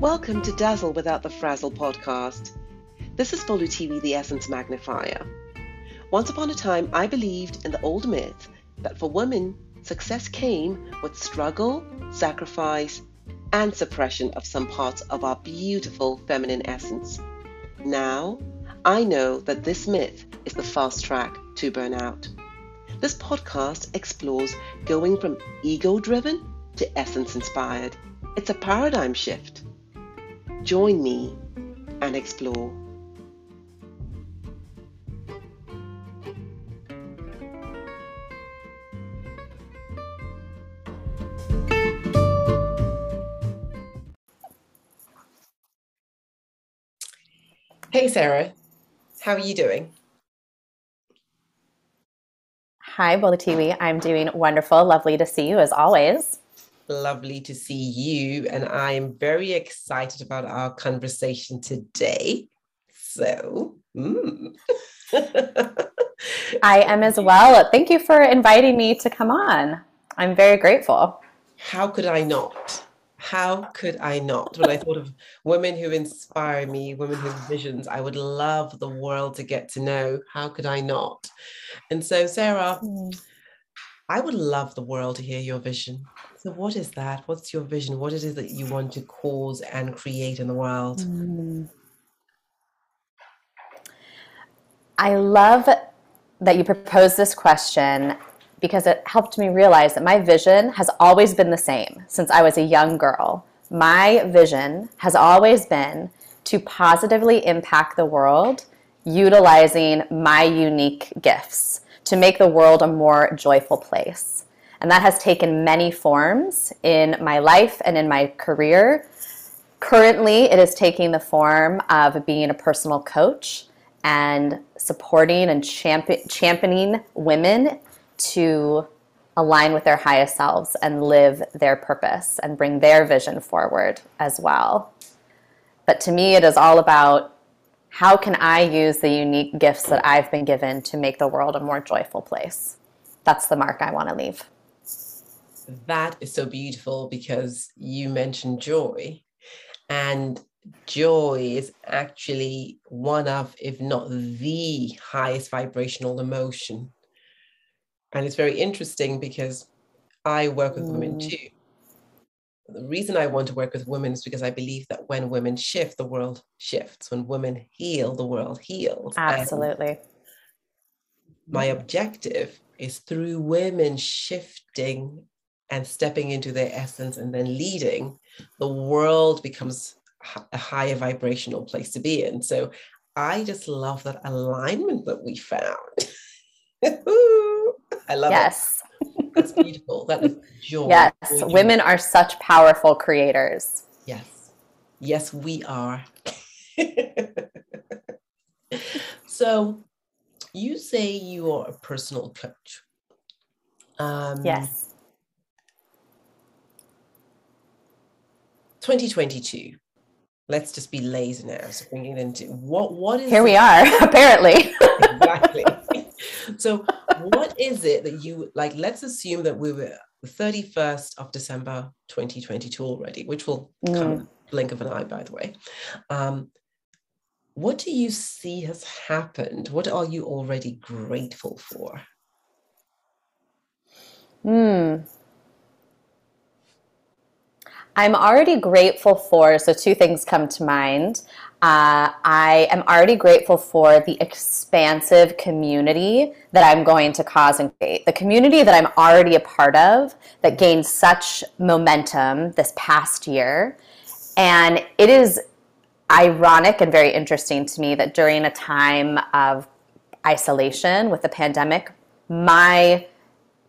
Welcome to Dazzle Without the Frazzle podcast. This is Bolu TV, the Essence Magnifier. Once upon a time, I believed in the old myth that for women, success came with struggle, sacrifice, and suppression of some parts of our beautiful feminine essence. Now, I know that this myth is the fast track to burnout. This podcast explores going from ego driven to essence inspired. It's a paradigm shift. Join me and explore. Hey, Sarah. How are you doing? Hi, TV. I'm doing wonderful. Lovely to see you as always lovely to see you. And I am very excited about our conversation today. So, mm. I am as well. Thank you for inviting me to come on. I'm very grateful. How could I not? How could I not? When I thought of women who inspire me, women who have visions, I would love the world to get to know. How could I not? And so, Sarah, mm. I would love the world to hear your vision. So, what is that? What's your vision? What is it that you want to cause and create in the world? Mm. I love that you proposed this question because it helped me realize that my vision has always been the same since I was a young girl. My vision has always been to positively impact the world utilizing my unique gifts to make the world a more joyful place. And that has taken many forms in my life and in my career. Currently, it is taking the form of being a personal coach and supporting and championing women to align with their highest selves and live their purpose and bring their vision forward as well. But to me, it is all about how can I use the unique gifts that I've been given to make the world a more joyful place? That's the mark I want to leave that is so beautiful because you mentioned joy and joy is actually one of if not the highest vibrational emotion. And it's very interesting because i work with mm. women too. The reason i want to work with women is because i believe that when women shift the world shifts. When women heal the world heals. Absolutely. and my objective is through women shifting and stepping into their essence and then leading, the world becomes a higher vibrational place to be in. So I just love that alignment that we found. I love it. yes. it. That's beautiful. That is joy. Yes, women are such powerful creators. Yes. Yes, we are. so you say you are a personal coach. Um, yes 2022 let's just be lazy now. So bringing it into what what is here we are apparently. Exactly. So what is it that you like let's assume that we were the 31st of december 2022 already which will mm. come blink of an eye by the way. Um, what do you see has happened? What are you already grateful for? Hmm I'm already grateful for, so two things come to mind. Uh, I am already grateful for the expansive community that I'm going to cause and create. The community that I'm already a part of that gained such momentum this past year. And it is ironic and very interesting to me that during a time of isolation with the pandemic, my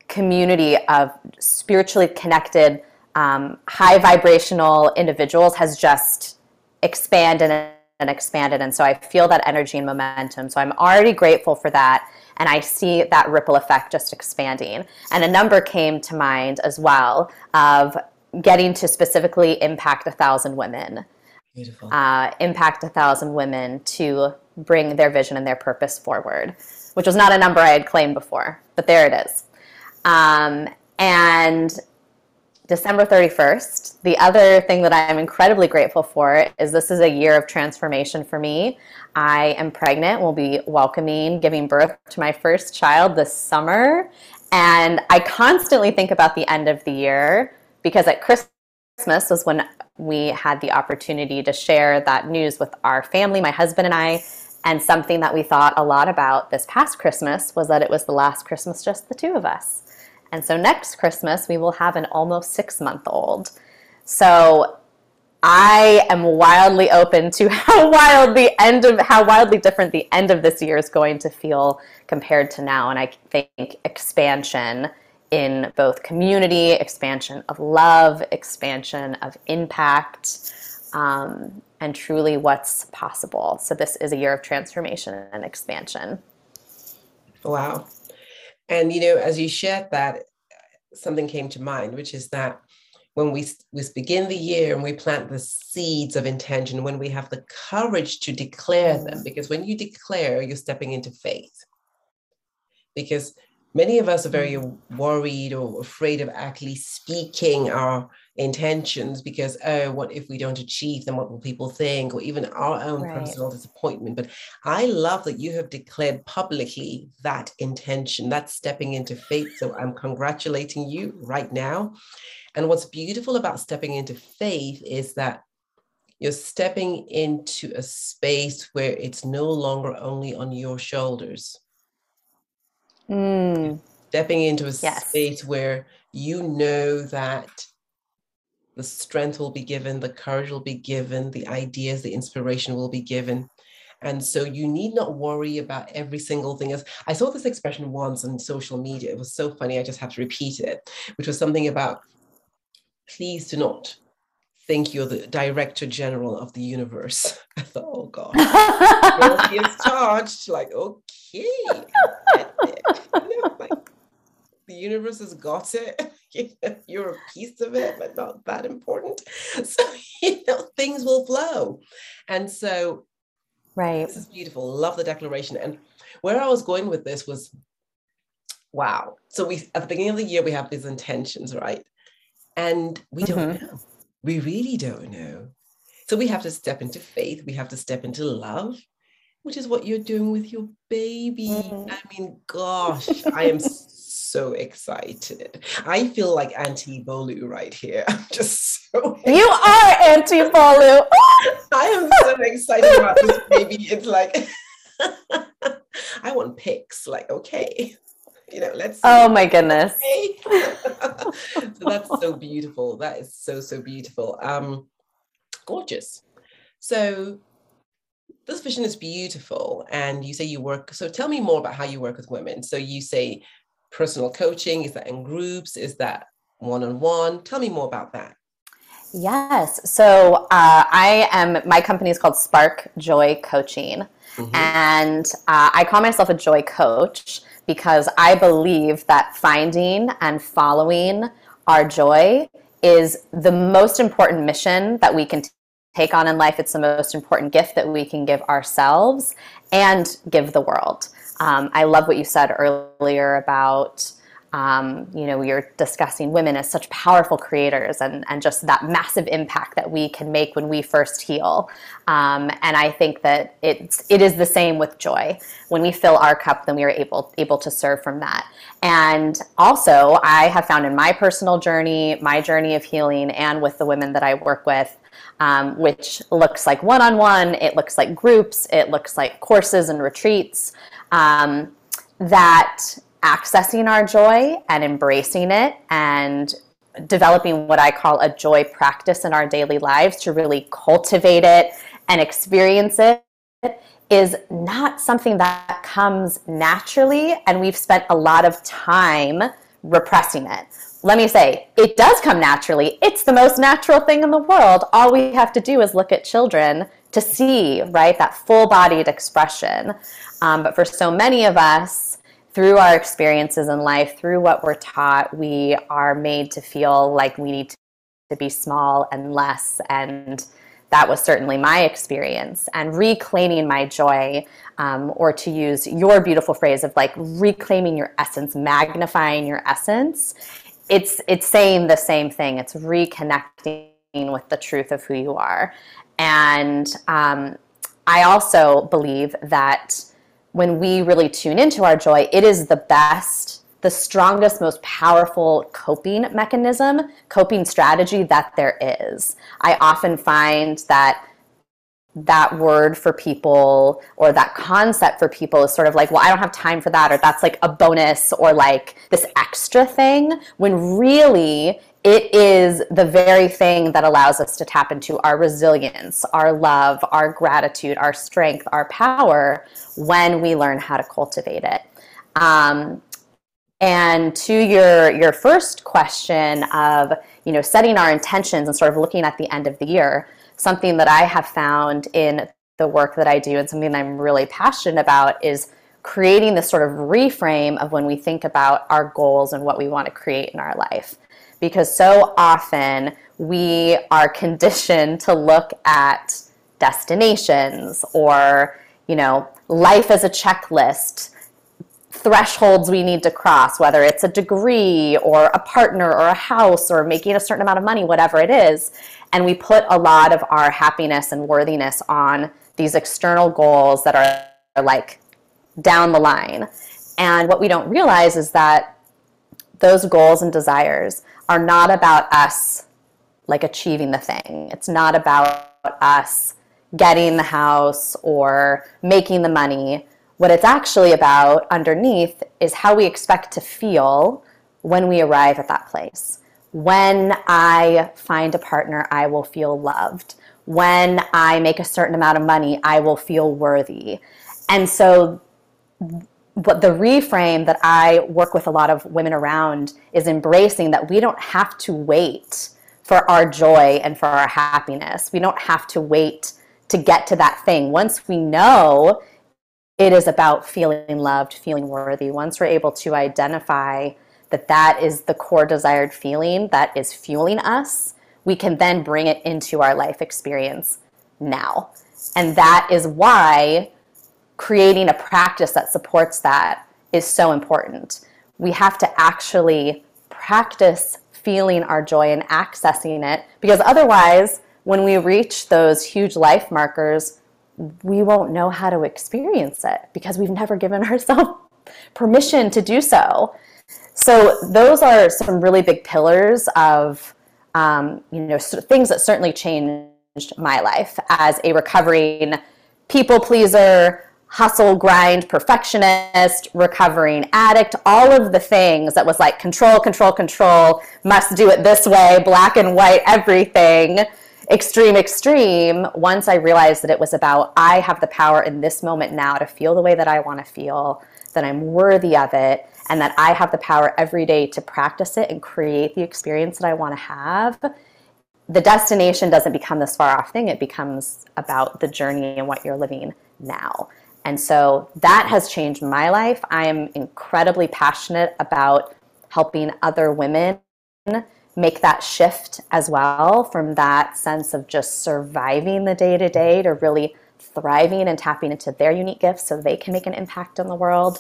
community of spiritually connected um, high vibrational individuals has just expanded and expanded. And so I feel that energy and momentum. So I'm already grateful for that. And I see that ripple effect just expanding. And a number came to mind as well of getting to specifically impact a thousand women. Beautiful. Uh, impact a thousand women to bring their vision and their purpose forward, which was not a number I had claimed before, but there it is. Um, and December 31st. The other thing that I'm incredibly grateful for is this is a year of transformation for me. I am pregnant, will be welcoming, giving birth to my first child this summer. And I constantly think about the end of the year because at Christmas was when we had the opportunity to share that news with our family, my husband and I. And something that we thought a lot about this past Christmas was that it was the last Christmas just the two of us. And so next Christmas, we will have an almost six month old. So I am wildly open to how wild the end of how wildly different the end of this year is going to feel compared to now. And I think expansion in both community, expansion of love, expansion of impact, um, and truly what's possible. So this is a year of transformation and expansion. Wow. And you know, as you shared that, something came to mind, which is that when we, we begin the year and we plant the seeds of intention, when we have the courage to declare them, because when you declare, you're stepping into faith. Because many of us are very worried or afraid of actually speaking our intentions because oh what if we don't achieve them? What will people think? Or even our own right. personal disappointment. But i love that you have declared publicly that intention that's stepping into faith. So i'm congratulating you right now. And what's beautiful about stepping into faith is that you're stepping into a space where it's no longer only on your shoulders mm. stepping into a yes. space where you know that the strength will be given, the courage will be given, the ideas, the inspiration will be given. And so you need not worry about every single thing. As I saw this expression once on social media, it was so funny, I just have to repeat it, which was something about please do not think you're the director general of the universe. I thought, oh God, he is charged. Like, okay. the universe has got it. You're a piece of it, but not that important. So, you know, things will flow. And so, right. This is beautiful. Love the declaration. And where I was going with this was wow. So, we at the beginning of the year, we have these intentions, right? And we don't mm-hmm. know. We really don't know. So, we have to step into faith, we have to step into love which is what you're doing with your baby. Mm. I mean, gosh, I am so excited. I feel like Auntie Bolu right here. I'm just so You are Auntie Bolu. I am so excited about this baby. It's like I want pics. Like, okay. You know, let's Oh my goodness. so that's so beautiful. That is so, so beautiful. Um gorgeous. So this vision is beautiful and you say you work so tell me more about how you work with women so you say personal coaching? Is that in groups? Is that one on one? Tell me more about that. Yes. So uh, I am, my company is called Spark Joy Coaching. Mm-hmm. And uh, I call myself a joy coach because I believe that finding and following our joy is the most important mission that we can take on in life. It's the most important gift that we can give ourselves and give the world. Um, I love what you said earlier about, um, you know, are discussing women as such powerful creators and, and just that massive impact that we can make when we first heal. Um, and I think that it's, it is the same with joy. When we fill our cup, then we are able, able to serve from that. And also, I have found in my personal journey, my journey of healing, and with the women that I work with, um, which looks like one on one, it looks like groups, it looks like courses and retreats um, that accessing our joy and embracing it and developing what I call a joy practice in our daily lives to really cultivate it and experience it is not something that comes naturally and we've spent a lot of time repressing it. Let me say, it does come naturally. It's the most natural thing in the world. All we have to do is look at children to see, right, that full bodied expression. Um, but for so many of us, through our experiences in life, through what we're taught, we are made to feel like we need to be small and less. And that was certainly my experience. And reclaiming my joy, um, or to use your beautiful phrase of like reclaiming your essence, magnifying your essence, it's it's saying the same thing. It's reconnecting with the truth of who you are, and um, I also believe that when we really tune into our joy, it is the best, the strongest, most powerful coping mechanism, coping strategy that there is. I often find that that word for people or that concept for people is sort of like, well, I don't have time for that, or that's like a bonus or like this extra thing, when really it is the very thing that allows us to tap into our resilience, our love, our gratitude, our strength, our power when we learn how to cultivate it. Um, and to your your first question of you know setting our intentions and sort of looking at the end of the year, something that I have found in the work that I do and something that I'm really passionate about is creating this sort of reframe of when we think about our goals and what we want to create in our life. Because so often we are conditioned to look at destinations or, you know, life as a checklist, thresholds we need to cross, whether it's a degree or a partner or a house or making a certain amount of money, whatever it is. And we put a lot of our happiness and worthiness on these external goals that are like down the line. And what we don't realize is that those goals and desires are not about us like achieving the thing. It's not about us getting the house or making the money. What it's actually about underneath is how we expect to feel when we arrive at that place when I find a partner, I will feel loved. When I make a certain amount of money, I will feel worthy. And so, but the reframe that I work with a lot of women around is embracing that we don't have to wait for our joy and for our happiness. We don't have to wait to get to that thing. Once we know it is about feeling loved, feeling worthy, once we're able to identify that that is the core desired feeling that is fueling us, we can then bring it into our life experience now. And that is why creating a practice that supports that is so important. We have to actually practice feeling our joy and accessing it because otherwise, when we reach those huge life markers, we won't know how to experience it because we've never given ourselves permission to do so. So those are some really big pillars of um, you know things that certainly changed my life as a recovering people pleaser, hustle grind perfectionist, recovering addict, all of the things that was like control, control, control, must do it this way, black and white, everything, extreme, extreme. Once I realized that it was about I have the power in this moment now to feel the way that I want to feel, that I'm worthy of it, and that I have the power every day to practice it and create the experience that I want to have, the destination doesn't become this far off thing. It becomes about the journey and what you're living now. And so that has changed my life. I am incredibly passionate about helping other women make that shift as well from that sense of just surviving the day to day to really thriving and tapping into their unique gifts so they can make an impact on the world.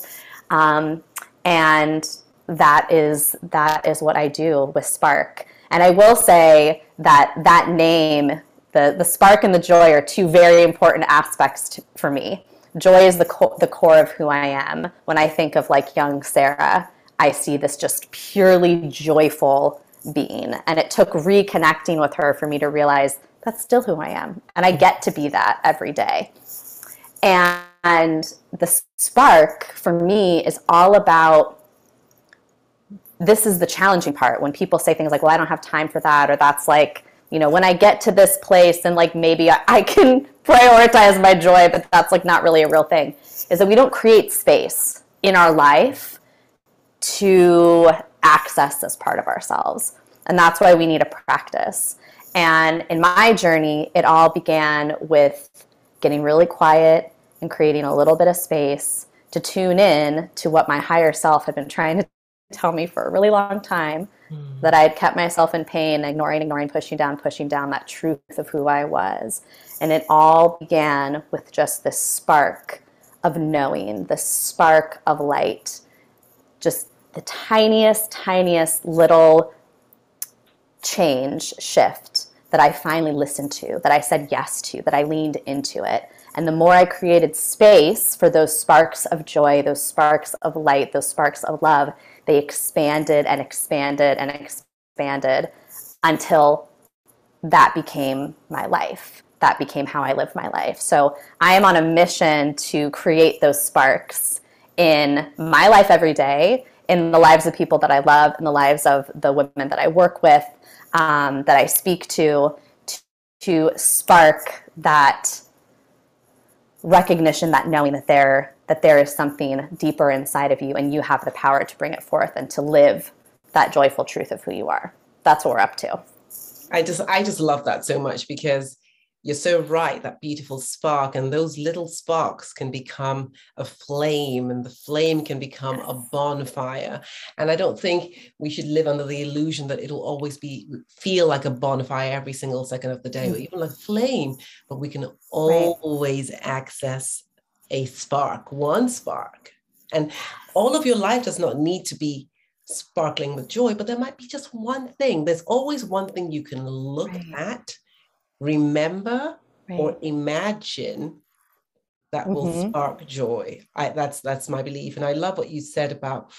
Um, and that is that is what I do with Spark. And I will say that that name, the the spark and the joy, are two very important aspects to, for me. Joy is the co- the core of who I am. When I think of like young Sarah, I see this just purely joyful being, and it took reconnecting with her for me to realize that's still who I am, and I get to be that every day. And and the spark for me is all about this is the challenging part when people say things like, well, I don't have time for that, or that's like, you know, when I get to this place and like maybe I, I can prioritize my joy, but that's like not really a real thing, is that we don't create space in our life to access this part of ourselves. And that's why we need a practice. And in my journey, it all began with getting really quiet and creating a little bit of space to tune in to what my higher self had been trying to tell me for a really long time mm. that I had kept myself in pain, ignoring, ignoring, pushing down, pushing down that truth of who I was. And it all began with just this spark of knowing, this spark of light, just the tiniest, tiniest little change, shift that I finally listened to, that I said yes to, that I leaned into it. And the more I created space for those sparks of joy, those sparks of light, those sparks of love, they expanded and expanded and expanded until that became my life. That became how I live my life. So I am on a mission to create those sparks in my life every day, in the lives of people that I love, in the lives of the women that I work with, um, that I speak to, to, to spark that recognition, that knowing that there that there is something deeper inside of you, and you have the power to bring it forth and to live that joyful truth of who you are. That's what we're up to. I just I just love that so much because you're so right that beautiful spark and those little sparks can become a flame and the flame can become a bonfire and i don't think we should live under the illusion that it'll always be feel like a bonfire every single second of the day or mm. even like flame but we can always right. access a spark one spark and all of your life does not need to be sparkling with joy but there might be just one thing there's always one thing you can look right. at remember right. or imagine that mm-hmm. will spark joy I, that's that's my belief and i love what you said about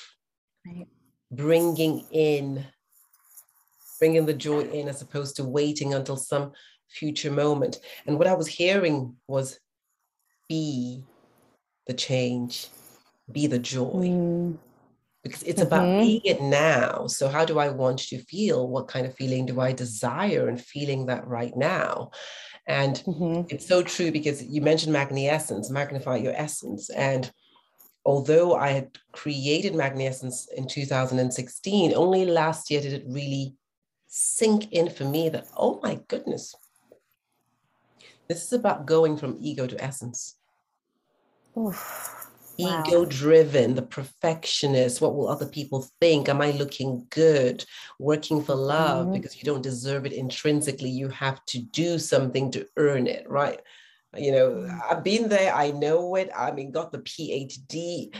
right. bringing in bringing the joy in as opposed to waiting until some future moment and what i was hearing was be the change be the joy mm because it's mm-hmm. about being it now. So, how do I want to feel? What kind of feeling do I desire and feeling that right now? And mm-hmm. it's so true because you mentioned Magni Essence, magnify your essence. And although I had created Magni Essence in 2016, only last year did it really sink in for me that, oh my goodness, this is about going from ego to essence. Oof wow. ego driven, the perfectionist. What will other people think? Am I looking good? Working for love mm-hmm. because you don't deserve it intrinsically. You have to do something to earn it, right? You know, mm. I've been there, I know it. I mean, got the PhD.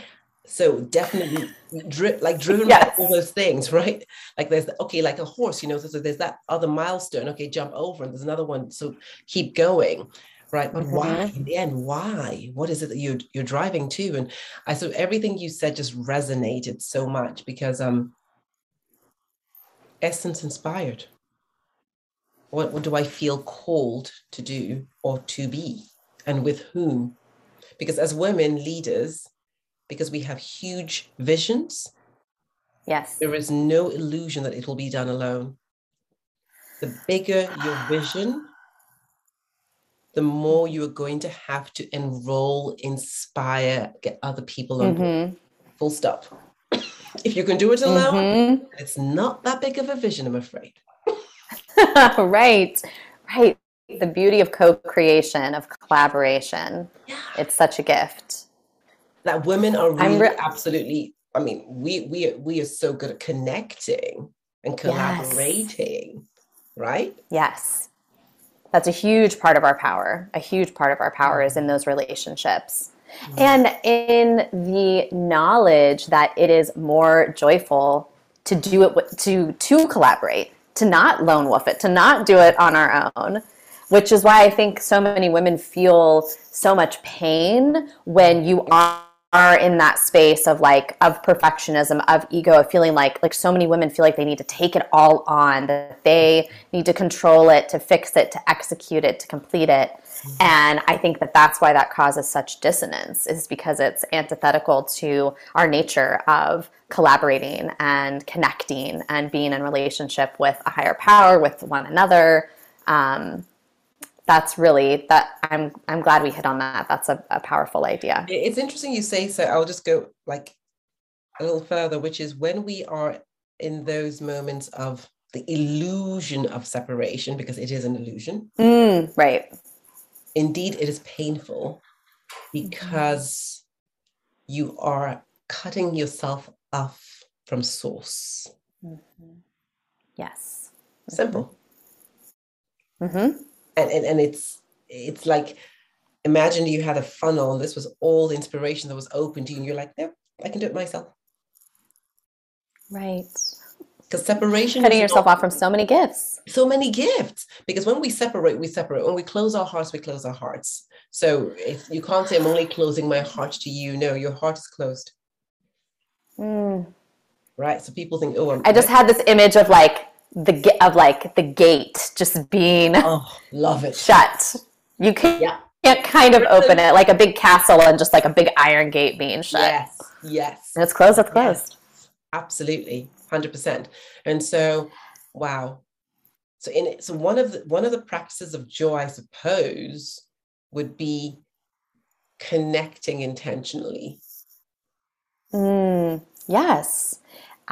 So definitely dri- like driven yes. by all those things, right? Like there's okay, like a horse, you know, so there's that other milestone. Okay, jump over, and there's another one. So keep going right? But mm-hmm. why in the end why? What is it that you're you're driving to? And i so everything you said just resonated so much because um essence inspired. What, what do i feel called to do or to be? And with whom? Because as women leaders because we have huge visions yes. there is no illusion that it will be done alone. The bigger your vision the more you are going to have to enroll, inspire, get other people on mm-hmm. board. Full stop. if you can do it alone, mm-hmm. it's not that big of a vision, I'm afraid. right, right. The beauty of co creation, of collaboration. Yeah. It's such a gift. That women are really re- absolutely, I mean, we, we, we are so good at connecting and collaborating, yes. right? Yes that's a huge part of our power. A huge part of our power is in those relationships. And in the knowledge that it is more joyful to do it to to collaborate, to not lone wolf it, to not do it on our own, which is why I think so many women feel so much pain when you are are in that space of like of perfectionism of ego of feeling like like so many women feel like they need to take it all on that they need to control it to fix it to execute it to complete it. And i think that that's why that causes such dissonance is because it's antithetical to our nature of collaborating and connecting and being in relationship with a higher power with one another. Um, that's really that i'm i'm glad we hit on that. That's a, a powerful idea. It's interesting you say so. I'll just go like a little further which is when we are in those moments of the illusion of separation because it is an illusion. Mm, right. Indeed it is painful because you are cutting yourself off from source. Mm-hmm. yes. Simple. Mm-hmm and, and and it's it's like imagine you had a funnel and this was all the inspiration that was open to you and you're like no i can do it myself Right. Because separation cutting yourself off from so many gifts. So many gifts. Because when we separate, we separate. When we close our hearts, we close our hearts. So if you can't say I'm only closing my heart to you, no, your heart is closed. Mm. Right. So people think, oh, I'm i just had this image of like the gate of like the gate just being oh, love it shut. You can yeah. can't kind of open it like a big castle and just like a big iron gate being shut. Yes. Yes. And it's closed. It's closed. Yes. Absolutely, hundred percent. And so, wow. So in it, so one of the one of the practices of joy, I suppose, would be connecting intentionally. Mm, yes,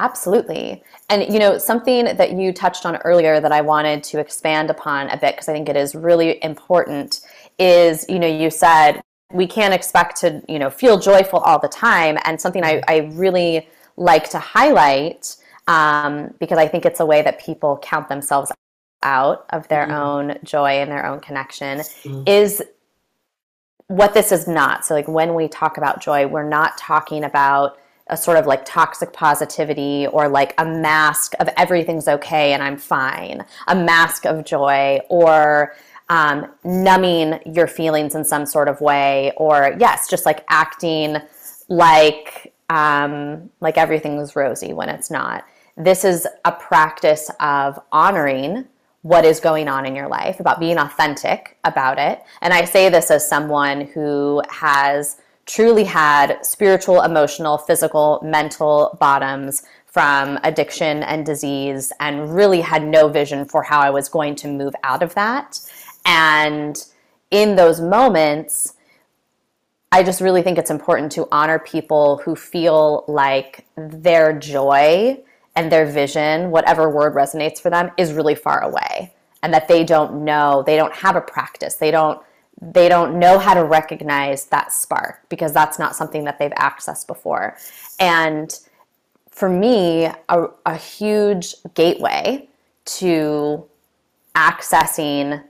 absolutely. And you know, something that you touched on earlier that I wanted to expand upon a bit because I think it is really important is, you know, you said we can't expect to, you know, feel joyful all the time. And something I, I really like to highlight um, because I think it's a way that people count themselves out of their mm-hmm. own joy and their own connection mm-hmm. is what this is not. So, like when we talk about joy, we're not talking about a sort of like toxic positivity or like a mask of everything's okay and I'm fine, a mask of joy or um, numbing your feelings in some sort of way, or yes, just like acting like um, like everything's rosy when it's not. This is a practice of honoring what is going on in your life, about being authentic about it. And I say this as someone who has truly had spiritual, emotional, physical, mental bottoms from addiction and disease and really had no vision for how I was going to move out of that. And in those moments, I just really think it's important to honor people who feel like their joy and their vision, whatever word resonates for them, is really far away and that they don't know, they don't have a practice. They don't they don't know how to recognize that spark because that's not something that they've accessed before. And for me, a, a huge gateway to accessing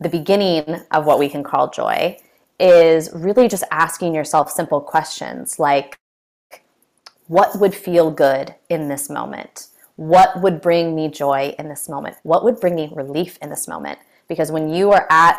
the beginning of what we can call joy is really just asking yourself simple questions like what would feel good in this moment? What would bring me joy in this moment? What would bring me relief in this moment? Because when you are at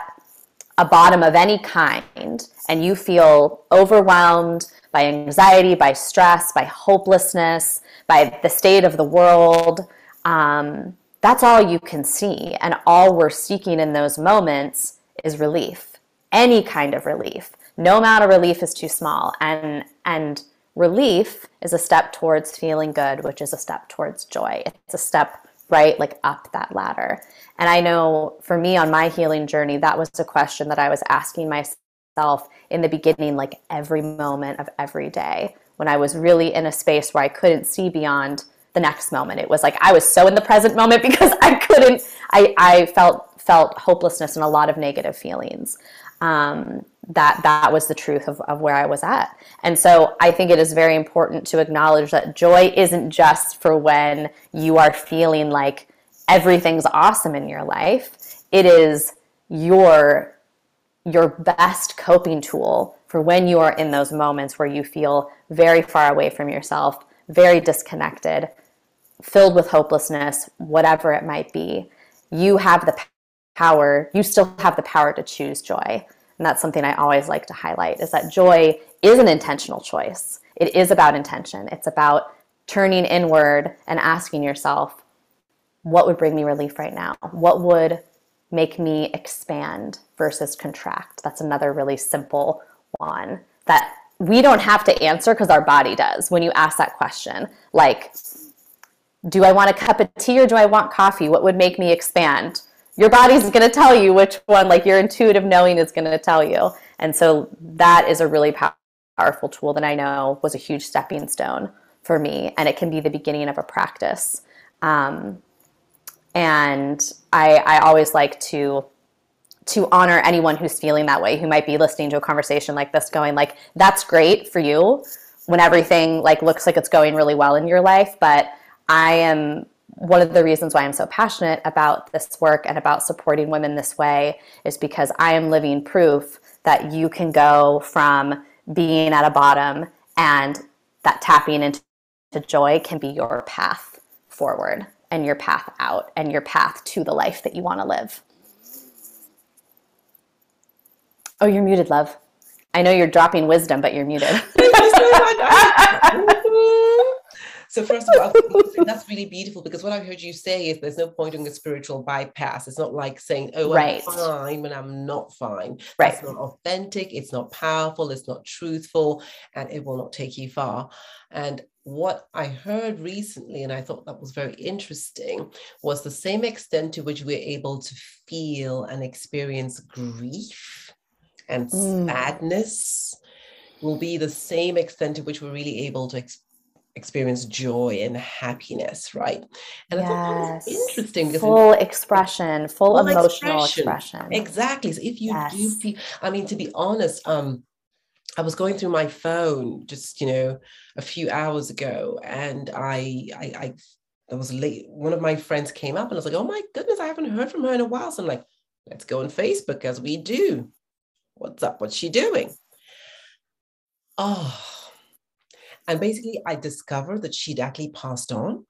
a bottom of any kind and you feel overwhelmed by anxiety, by stress, by hopelessness, by the state of the world, um, that's all you can see. And all we're seeking in those moments is relief, any kind of relief. No amount of relief is too small. And, and Relief is a step towards feeling good, which is a step towards joy. It's a step right like up that ladder. And I know for me on my healing journey, that was a question that I was asking myself in the beginning, like every moment of every day, when I was really in a space where I couldn't see beyond the next moment. It was like I was so in the present moment because I couldn't, I, I felt felt hopelessness and a lot of negative feelings. Um, that that was the truth of, of where I was at. And so I think it is very important to acknowledge that joy isn't just for when you are feeling like everything's awesome in your life. It is your your best coping tool for when you are in those moments where you feel very far away from yourself, very disconnected, filled with hopelessness, whatever it might be. You have the power, you still have the power to choose joy. And that's something I always like to highlight is that joy is an intentional choice. It is about intention. It's about turning inward and asking yourself, what would bring me relief right now? What would make me expand versus contract? That's another really simple one that we don't have to answer because our body does when you ask that question. Like, do I want a cup of tea or do I want coffee? What would make me expand? Your body's going to tell you which one like your intuitive knowing is going to tell you. And so that is a really powerful tool that i know was a huge stepping stone for me and it can be the beginning of a practice. Um, and I, I always like to to honor anyone who's feeling that way who might be listening to a conversation like this going like that's great for you when everything like looks like it's going really well in your life but i am one of the reasons why I'm so passionate about this work and about supporting women this way is because I am living proof that you can go from being at a bottom and that tapping into joy can be your path forward and your path out and your path to the life that you want to live. Oh, you're muted, love. I know you're dropping wisdom, but you're muted. so first of all, that's really beautiful because what I heard you say is there's no point in a spiritual bypass. It's not like saying, "Oh, right. I'm fine" when I'm not fine. Right. It's not authentic. It's not powerful. It's not truthful, and it will not take you far. And what I heard recently, and I thought that was very interesting, was the same extent to which we're able to feel and experience grief and mm. sadness will be the same extent to which we're really able to ex- experience joy and happiness, right? And yes. I thought that was interesting because full expression, full, full emotional expression. expression. Exactly. So if you yes. do feel, I mean, to be honest, um, I was going through my phone just, you know, a few hours ago, and I, I, I, I was late. One of my friends came up, and I was like, "Oh my goodness, I haven't heard from her in a while." So I'm like, "Let's go on Facebook as we do." What's up? What's she doing? Oh, and basically, I discovered that she'd actually passed on,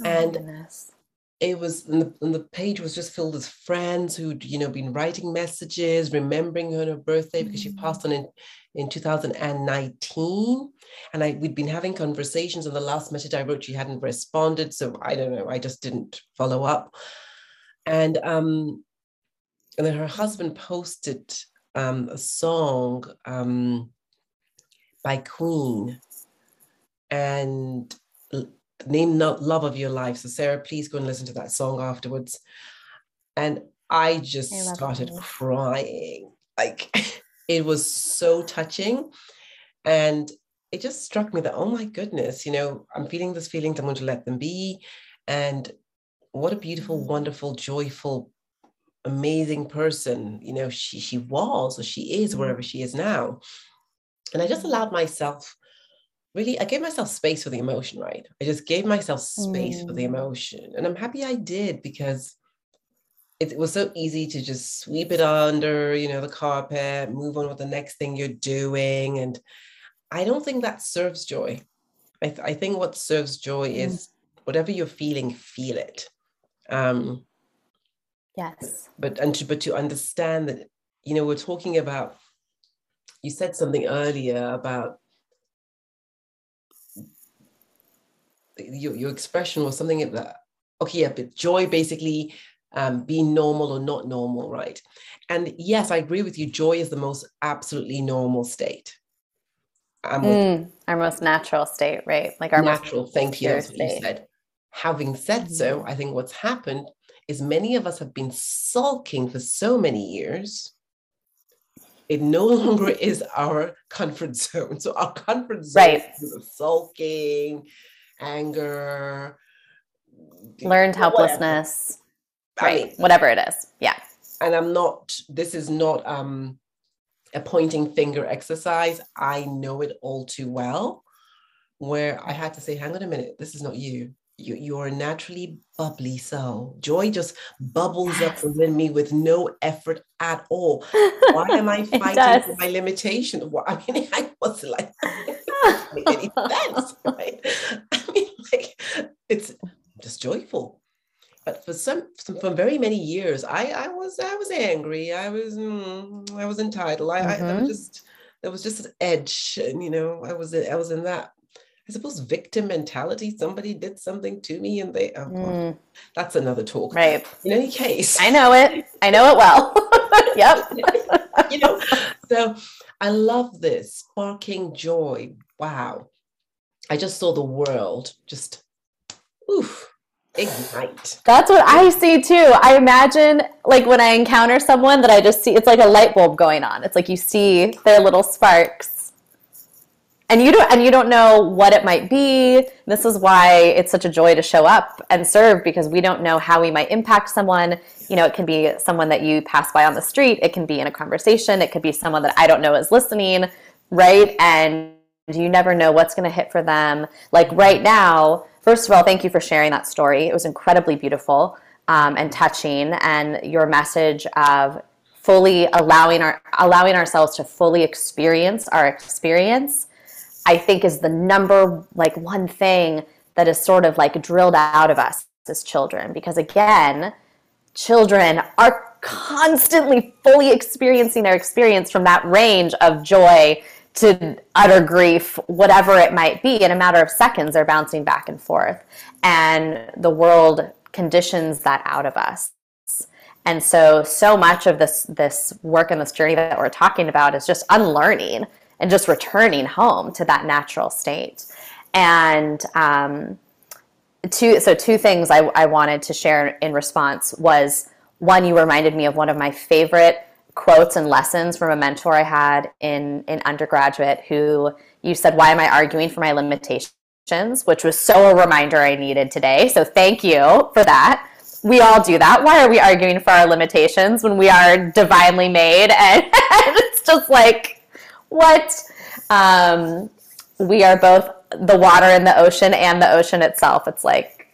oh, and goodness. it was and the, and the page was just filled with friends who'd you know been writing messages remembering her on her birthday because she passed on in in 2019 and i we'd been having conversations and the last message i wrote she hadn't responded. So i don't know i just didn't follow up. And um and then her husband posted um a song um by queen and name not love of your life. So Sarah, please go and listen to that song afterwards. And I just I started crying. Like it was so touching. And it just struck me that, oh my goodness, you know, I'm feeling this feeling, I'm going to let them be. And what a beautiful, mm. wonderful, joyful, amazing person, you know, she she was or she is wherever mm. she is now. And I just allowed myself really, I gave myself space for the emotion, right? I just gave myself space mm. for the mm. emotion. And I'm happy I did because it was so easy to just sweep it under, you know, the carpet, move on with the next thing you're doing. And I don't think that serves joy. I, th- I think what serves joy mm. is whatever you're feeling, feel it. Um, yes. But and to, but to understand that, you know, we're talking about. You said something earlier about your, your expression was something that okay yeah but joy basically um, being normal or not normal right? And yes i agree with you. Joy is the most absolutely normal state. Mm, our most natural state right? Like our natural thank you. that's what you said. Having said mm-hmm. so i think what's happened is many of us have been sulking for so many years it no longer is our comfort zone so our comfort zone right. is sulking anger, learned helplessness, whatever. right? I mean, whatever it is. Yeah. And I'm not, this is not um, a pointing finger exercise. I know it all too well, where I had to say, hang on a minute, this is not you. You, you're a naturally bubbly soul. Joy just bubbles yes. up within me with no effort at all. Why am I fighting for my limitation? Well, I mean, I was like, make any sense, right? I mean, like, it's just joyful. But for some, for very many years, I, I was, I was angry. I was, mm, I was entitled. I, mm-hmm. I, I was just, there was just an edge, and you know, I was, I was in that I suppose victim mentality. Somebody did something to me and they, oh, mm. that's another talk. Right. In any case, I know it. I know it well. yep. you know, so I love this sparking joy. Wow. I just saw the world just, oof, ignite. That's what I see too. I imagine like when I encounter someone that I just see, it's like a light bulb going on. It's like you see their little sparks and you don't and you don't know what it might be. This is why it's such a joy to show up and serve because we don't know how we might impact someone. You know it can be someone that you pass by on the street. It can be in a conversation. It could be someone that i don't know is listening right? And you never know what's going to hit for them. Like right now first of all thank you for sharing that story. It was incredibly beautiful um, and touching and your message of fully allowing our allowing ourselves to fully experience our experience I think is the number like one thing that is sort of like drilled out of us as children because again, children are constantly fully experiencing their experience from that range of joy to utter grief, whatever it might be. In a matter of seconds, they're bouncing back and forth. And the world conditions that out of us. And so, so much of this this work and this journey that we're talking about is just unlearning and just returning home to that natural state. And um, two, so two things I, I wanted to share in response was one, you reminded me of one of my favorite quotes and lessons from a mentor I had in in undergraduate who you said, "Why am I arguing for my limitations?" which was so a reminder I needed today. So thank you for that. We all do that. Why are we arguing for our limitations when we are divinely made? And it's just like, what? Um, we are both the water in the ocean and the ocean itself. It's like,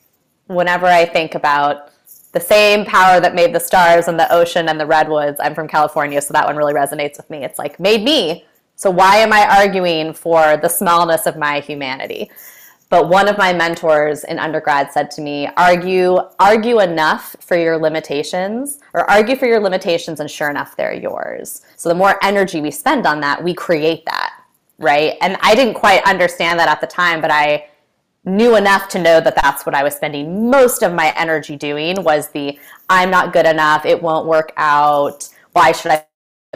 whenever I think about the same power that made the stars and the ocean and the redwoods. I'm from California, so that one really resonates with me. It's like, made me. So why am I arguing for the smallness of my humanity? But one of my mentors in undergrad said to me, argue, argue enough for your limitations, or argue for your limitations, and sure enough, they're yours. So the more energy we spend on that, we create that, right? And I didn't quite understand that at the time, but I knew enough to know that that's what I was spending most of my energy doing was the I'm not good enough, it won't work out, why should I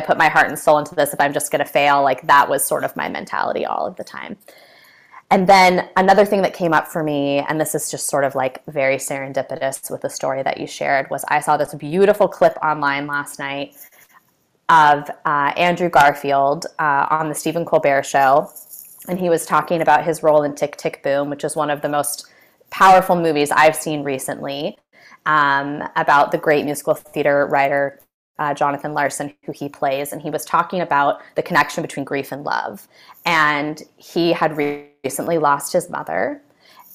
put my heart and soul into this if I'm just going to fail? Like that was sort of my mentality all of the time. And then another thing that came up for me, and this is just sort of like very serendipitous with the story that you shared, was I saw this beautiful clip online last night of uh, Andrew Garfield uh, on the Stephen Colbert Show and he was talking about his role in Tick Tick Boom, which is one of the most powerful movies I've seen recently um, about the great musical theater writer uh, Jonathan Larson, who he plays, and he was talking about the connection between grief and love. And he had re- recently lost his mother.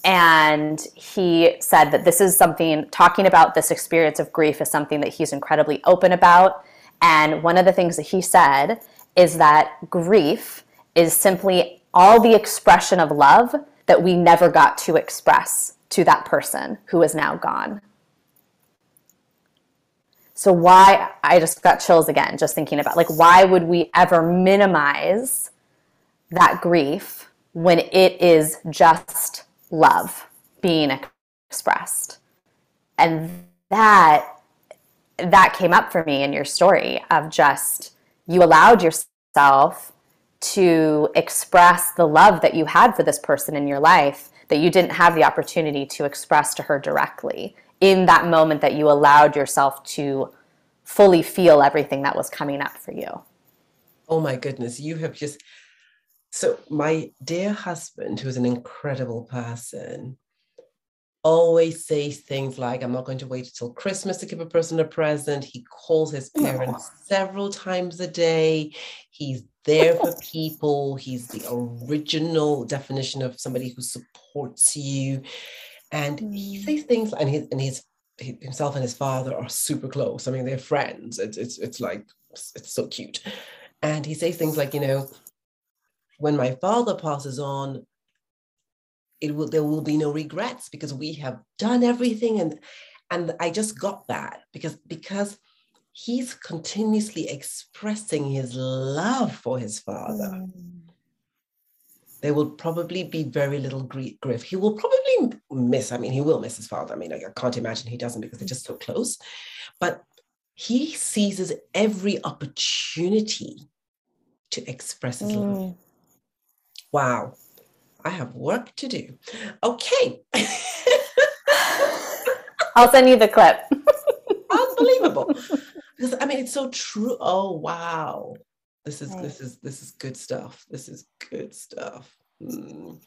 And he said that this is something, talking about this experience of grief is something that he's incredibly open about. And one of the things that he said is that grief is simply all the expression of love that we never got to express to that person who is now gone. So why I just got chills again just thinking about like why would we ever minimize that grief when it is just love being expressed. And that that came up for me in your story of just you allowed yourself to express the love that you had for this person in your life that you didn't have the opportunity to express to her directly in that moment that you allowed yourself to fully feel everything that was coming up for you. Oh my goodness, you have just so my dear husband, who's an incredible person, always says things like, I'm not going to wait until Christmas to give a person a present. He calls his parents several times a day. He's there for people. He's the original definition of somebody who supports you. And he mm. says things, and his and his himself and his father are super close. I mean, they're friends. It's it's it's like it's so cute. And he says things like, you know, when my father passes on, it will there will be no regrets because we have done everything and and I just got that because because he's continuously expressing his love for his father. Mm. There will probably be very little grief. He will probably miss, I mean, he will miss his father. I mean, I can't imagine he doesn't because they're just so close. But he seizes every opportunity to express his mm. love. Wow. I have work to do. Okay. I'll send you the clip. Unbelievable because I mean it's so true. Oh wow, this is right. this is this is good stuff. This is good stuff. Mm.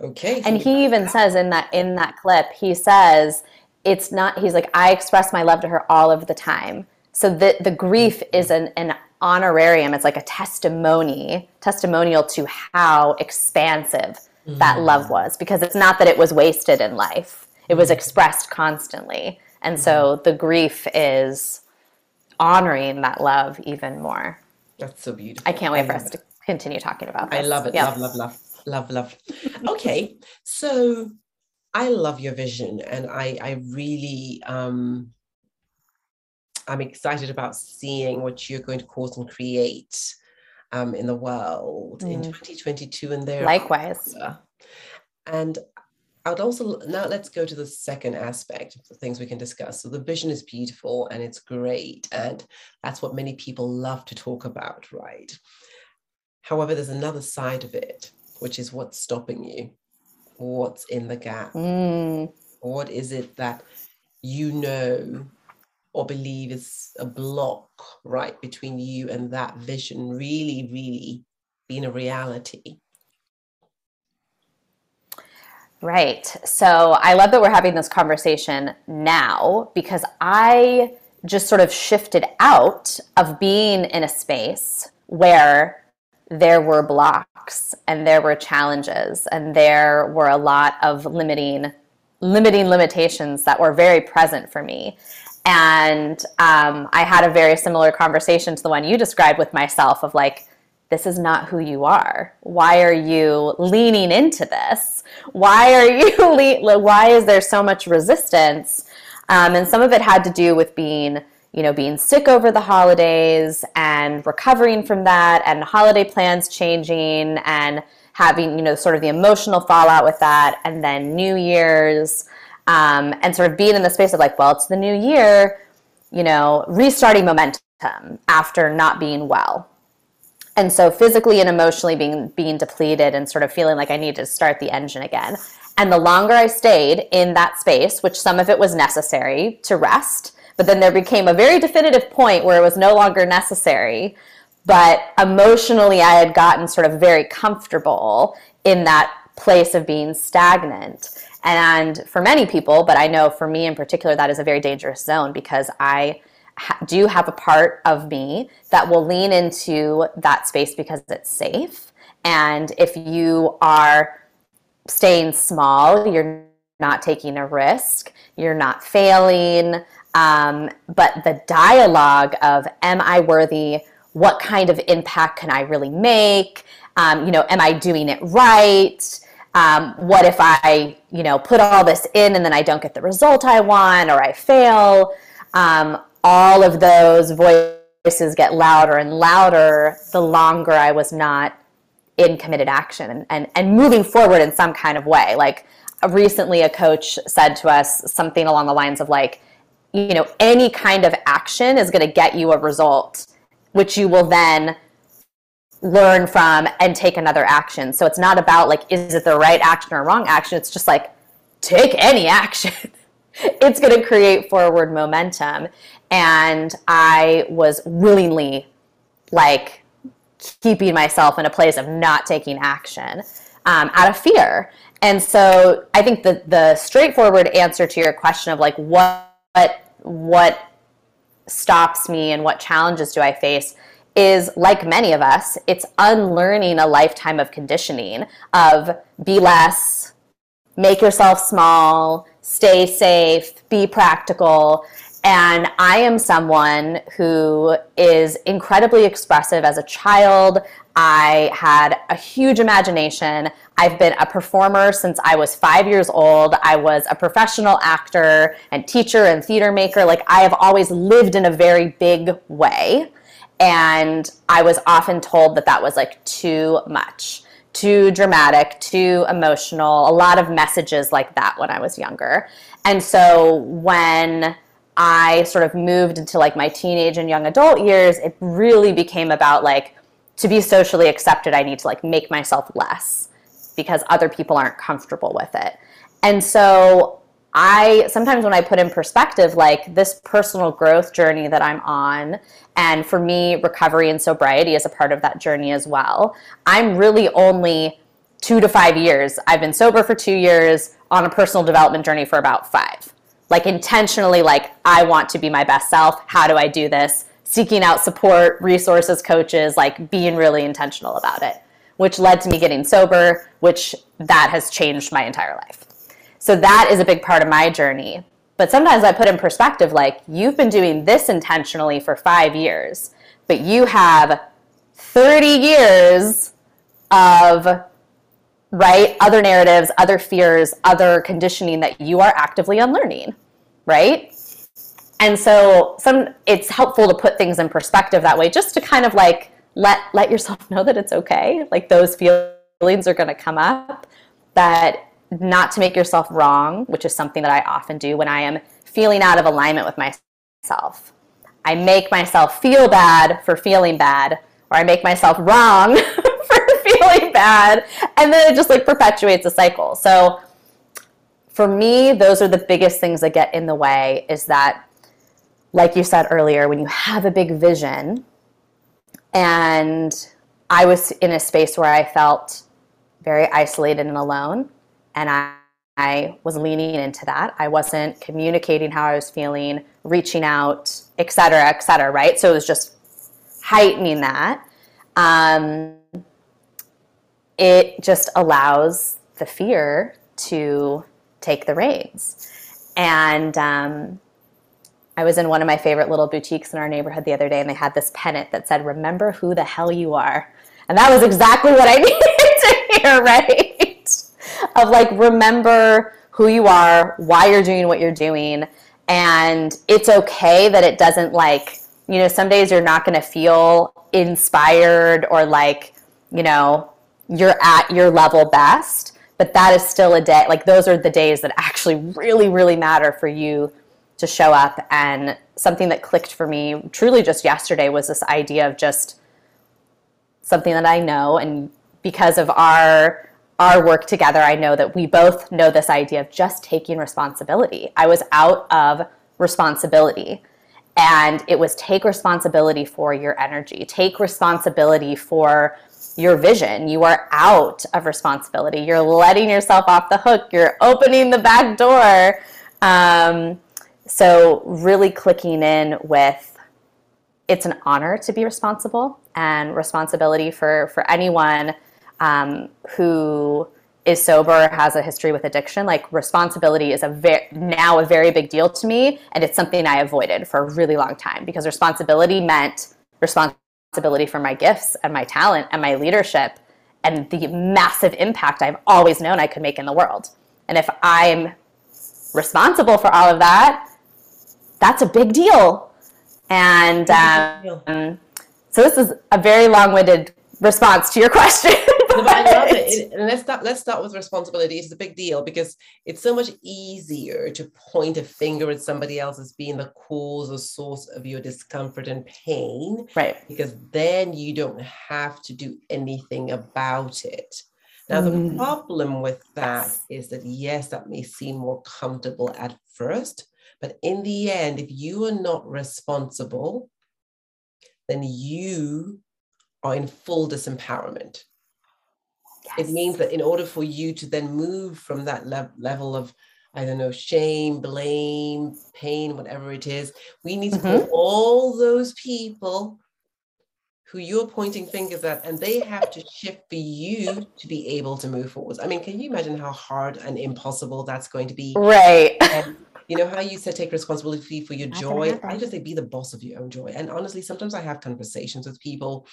Okay. And he even that. says in that in that clip, he says it's not. He's like I express my love to her all of the time. So the the grief is an an honorarium. It's like a testimony testimonial to how expansive mm. that love was because it's not that it was wasted in life. It was mm. expressed constantly. And mm. so the grief is honoring that love even more. That's so beautiful. I can't wait I for us it. to continue talking about this. I love it. Yeah. Love, love, love. love, love. Okay, so I love your vision, and I, I really, um, I'm excited about seeing what you're going to cause and create um, in the world mm. in 2022 and there. Likewise. And I would also now let's go to the second aspect of the things we can discuss. So the vision is beautiful and it's great, and that's what many people love to talk about, right? However, there's another side of it, which is what's stopping you, what's in the gap, mm. what is it that you know or believe is a block right between you and that vision really, really being a reality. Right. So I love that we're having this conversation now because I just sort of shifted out of being in a space where there were blocks and there were challenges and there were a lot of limiting limiting limitations that were very present for me and um, i had a very similar conversation to the one you described with myself of like this is not who you are. Why are you leaning into this? Why are you le- why is there so much resistance? Um, and some of it had to do with being, you know, being sick over the holidays and recovering from that, and holiday plans changing, and having, you know, sort of the emotional fallout with that, and then New Year's, um, and sort of being in the space of like, well, it's the new year, you know, restarting momentum after not being well and so physically and emotionally being being depleted and sort of feeling like I need to start the engine again. And the longer I stayed in that space, which some of it was necessary to rest, but then there became a very definitive point where it was no longer necessary. But emotionally, I had gotten sort of very comfortable in that place of being stagnant. And for many people, but I know for me in particular, that is a very dangerous zone because I ha- do have a part of me that will lean into that space because it's safe. And if you are staying small, you're not taking a risk, you're not failing. Um, but the dialogue of, am I worthy? What kind of impact can I really make? Um, you know, am I doing it right? Um, what if I, you know, put all this in and then I don't get the result I want or I fail? Um, all of those voices get louder and louder the longer I was not in committed action and, and, and moving forward in some kind of way. Like recently, a coach said to us something along the lines of, like, you know, any kind of action is going to get you a result, which you will then learn from and take another action. So it's not about like, is it the right action or wrong action? It's just like, take any action. it's going to create forward momentum and I was willingly like keeping myself in a place of not taking action um, out of fear. And so I think the the straightforward answer to your question of like what what stops me and what challenges do I face is like many of us, it's unlearning a lifetime of conditioning of be less, make yourself small, stay safe, be practical. And I am someone who is incredibly expressive as a child. I had a huge imagination. I've been a performer since I was five years old. I was a professional actor and teacher and theater maker. Like, I have always lived in a very big way. And I was often told that that was like too much, too dramatic, too emotional, a lot of messages like that when I was younger. And so when I sort of moved into like my teenage and young adult years, it really became about like to be socially accepted, I need to like make myself less because other people aren't comfortable with it. And so I sometimes when I put in perspective like this personal growth journey that I'm on and for me recovery and sobriety is a part of that journey as well. I'm really only 2 to 5 years. I've been sober for 2 years on a personal development journey for about 5 like intentionally like i want to be my best self how do i do this seeking out support resources coaches like being really intentional about it which led to me getting sober which that has changed my entire life so that is a big part of my journey but sometimes i put in perspective like you've been doing this intentionally for five years but you have 30 years of right? Other narratives, other fears, other conditioning that you are actively unlearning, right? And so some it's helpful to put things in perspective that way just to kind of like let let yourself know that it's okay. Like those feelings are going to come up that not to make yourself wrong, which is something that I often do when I am feeling out of alignment with myself. I make myself feel bad for feeling bad, or I make myself wrong for feeling bad, and then it just like perpetuates a cycle. So for me, those are the biggest things that get in the way is that, like you said earlier, when you have a big vision, and I was in a space where I felt very isolated and alone, and I I was leaning into that. I wasn't communicating how I was feeling, reaching out, et cetera, et cetera, right? So it was just heightening that. Um, it just allows the fear to take the reins. And um, I was in one of my favorite little boutiques in our neighborhood the other day, and they had this pennant that said, Remember who the hell you are. And that was exactly what I needed to hear, right? Of like remember who you are, why you're doing what you're doing, and it's okay that it doesn't like you know some days you're not going to feel inspired or like you know you're at your level best but that is still a day like those are the days that actually really really matter for you to show up. And something that clicked for me truly just yesterday was this idea of just something that I know and because of our our work together, I know that we both know this idea of just taking responsibility. I was out of responsibility. And it was take responsibility for your energy, take responsibility for your vision. You are out of responsibility. You're letting yourself off the hook. You're opening the back door. Um, so, really clicking in with it's an honor to be responsible and responsibility for, for anyone um, who is sober has a history with addiction like responsibility is a very now a very big deal to me and it's something i avoided for a really long time because responsibility meant responsibility for my gifts and my talent and my leadership and the massive impact i've always known i could make in the world. And if i'm responsible for all of that that's a big deal. And um, so this is a very long-winded response to your question it. And let's start. Let's start with responsibility. It's a big deal because it's so much easier to point a finger at somebody else as being the cause or source of your discomfort and pain, right? Because then you don't have to do anything about it. Now, the mm. problem with that is that yes, that may seem more comfortable at first, but in the end, if you are not responsible, then you are in full disempowerment. Yes. It means that in order for you to then move from that le- level of, I don't know, shame, blame, pain, whatever it is, we need to mm-hmm. put all those people who you're pointing fingers at, and they have to shift for you to be able to move forwards. I mean, can you imagine how hard and impossible that's going to be? Right. And you know how you said take responsibility for your joy? I just say be the boss of your own joy. And honestly, sometimes I have conversations with people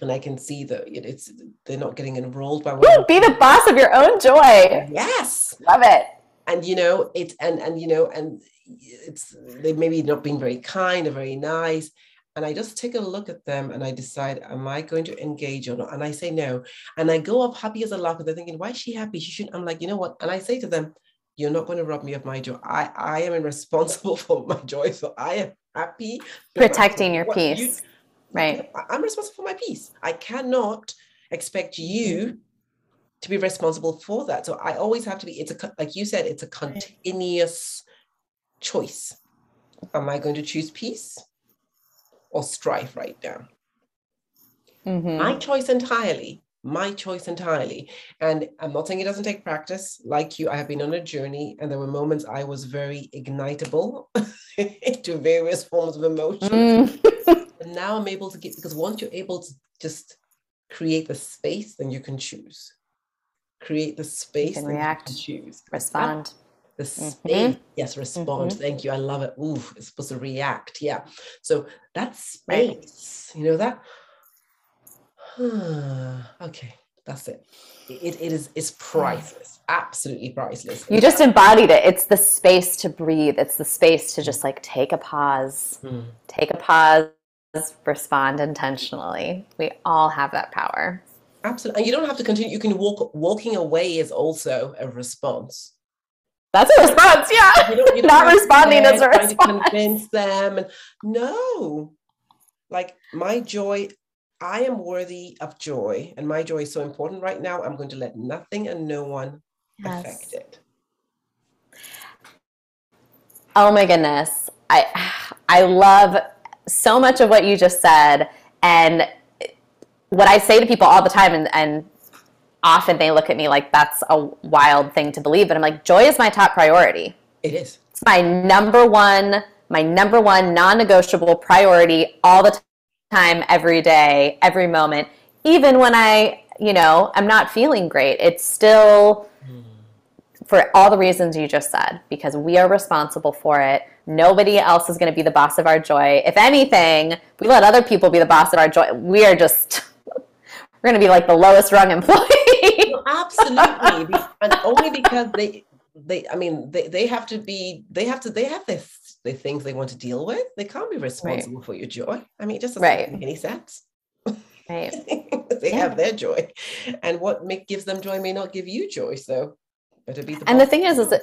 and I can see that it's they're not getting enrolled by Woo, be the boss of your own joy. Yes, love it. And you know it, and and you know and it's they maybe not being very kind or very nice. And I just take a look at them and I decide, am I going to engage or not? And I say no. And I go up happy as a lark. They're thinking, why is she happy? She shouldn't. I'm like, you know what? And I say to them, you're not going to rob me of my joy. I, I am responsible for my joy. So I am happy. Protecting your peace. You, Right. I'm responsible for my peace. I cannot expect you to be responsible for that. So I always have to be, it's a, like you said, it's a continuous choice. Am I going to choose peace or strife right now? Mm-hmm. My choice entirely. My choice entirely. And I'm not saying it doesn't take practice. Like you, I have been on a journey, and there were moments I was very ignitable to various forms of emotion. Mm. And now I'm able to get because once you're able to just create the space, then you can choose. Create the space, can react, choose, respond. The mm-hmm. space, mm-hmm. yes, respond. Mm-hmm. Thank you. I love it. Ooh, it's supposed to react. Yeah. So that space, right. you know that. okay, That's it. It, it is it's priceless, absolutely priceless. You just embodied it. It's the space to breathe. It's the space to just like take a pause, mm. take a pause, respond intentionally. We all have that power. Absolutely. And you don't have to continue. You can walk walking away is also a response. That's a response, yeah. You don't, you don't Not responding is a response. To convince them and no. Like my joy I am worthy of joy, and my joy is so important right now. I'm going to let nothing and no one yes. affect it. Oh my goodness. I I love so much of what you just said. And what I say to people all the time, and, and often they look at me like that's a wild thing to believe, but I'm like, joy is my top priority. It is. It's my number one, my number one non negotiable priority all the time, every day, every moment, even when I, you know, I'm not feeling great. It's still hmm. for all the reasons you just said, because we are responsible for it. Nobody else is going to be the boss of our joy. If anything, we let other people be the boss of our joy. We are just, we're going to be like the lowest rung employee. absolutely. and only because they, they, I mean, they, they have to be, they have to, they have this the things they want to deal with. They can't be responsible right. for your joy. I mean, it just doesn't right. make any sense. Right. they yeah. have their joy, and what make, gives them joy may not give you joy. So, better be. The and the thing is, is that